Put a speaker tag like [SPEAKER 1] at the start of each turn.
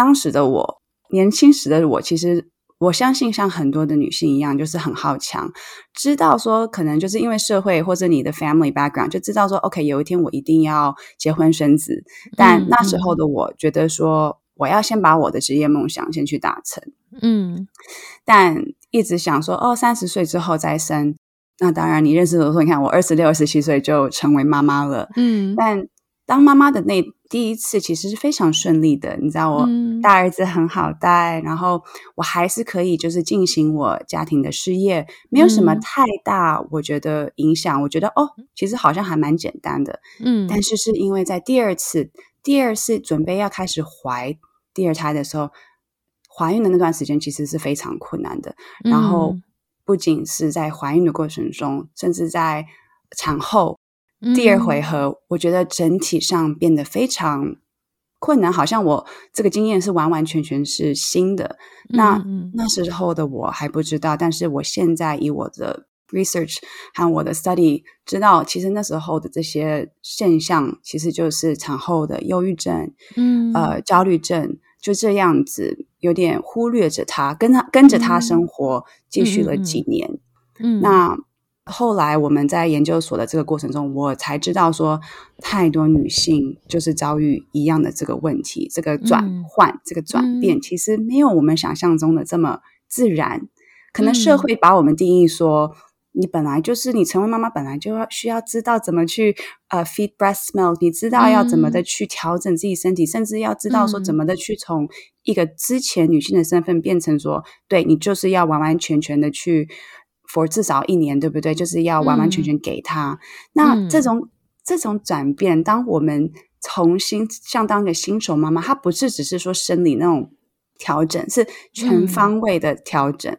[SPEAKER 1] 当时的我，年轻时的我，其实我相信像很多的女性一样，就是很好强，知道说可能就是因为社会或者你的 family background，就知道说 OK，有一天我一定要结婚生子。但那时候的我觉得说，我要先把我的职业梦想先去达成。嗯，但一直想说，哦，三十岁之后再生。那当然，你认识我说，你看我二十六、二十七岁就成为妈妈了。嗯，但当妈妈的那第一次其实是非常顺利的。你知道，我大儿子很好带，然后我还是可以就是进行我家庭的事业，没有什么太大我觉得影响。我觉得哦，其实好像还蛮简单的。嗯，但是是因为在第二次、第二次准备要开始怀第二胎的时候，怀孕的那段时间其实是非常困难的。然后。不仅是在怀孕的过程中，甚至在产后第二回合，我觉得整体上变得非常困难。好像我这个经验是完完全全是新的。那那时候的我还不知道，但是我现在以我的 research 和我的 study 知道，其实那时候的这些现象，其实就是产后的忧郁症，嗯，呃，焦虑症。就这样子，有点忽略着他，跟他跟着他生活，继续了几年。嗯，那后来我们在研究所的这个过程中，我才知道说，太多女性就是遭遇一样的这个问题，这个转换，这个转变，其实没有我们想象中的这么自然。可能社会把我们定义说。你本来就是你成为妈妈，本来就要需要知道怎么去呃 feed breast milk，你知道要怎么的去调整自己身体，甚至要知道说怎么的去从一个之前女性的身份变成说，对你就是要完完全全的去 for 至少一年，对不对？就是要完完全全给他。那这种这种转变，当我们重新像当个新手妈妈，她不是只是说生理那种调整，是全方位的调整。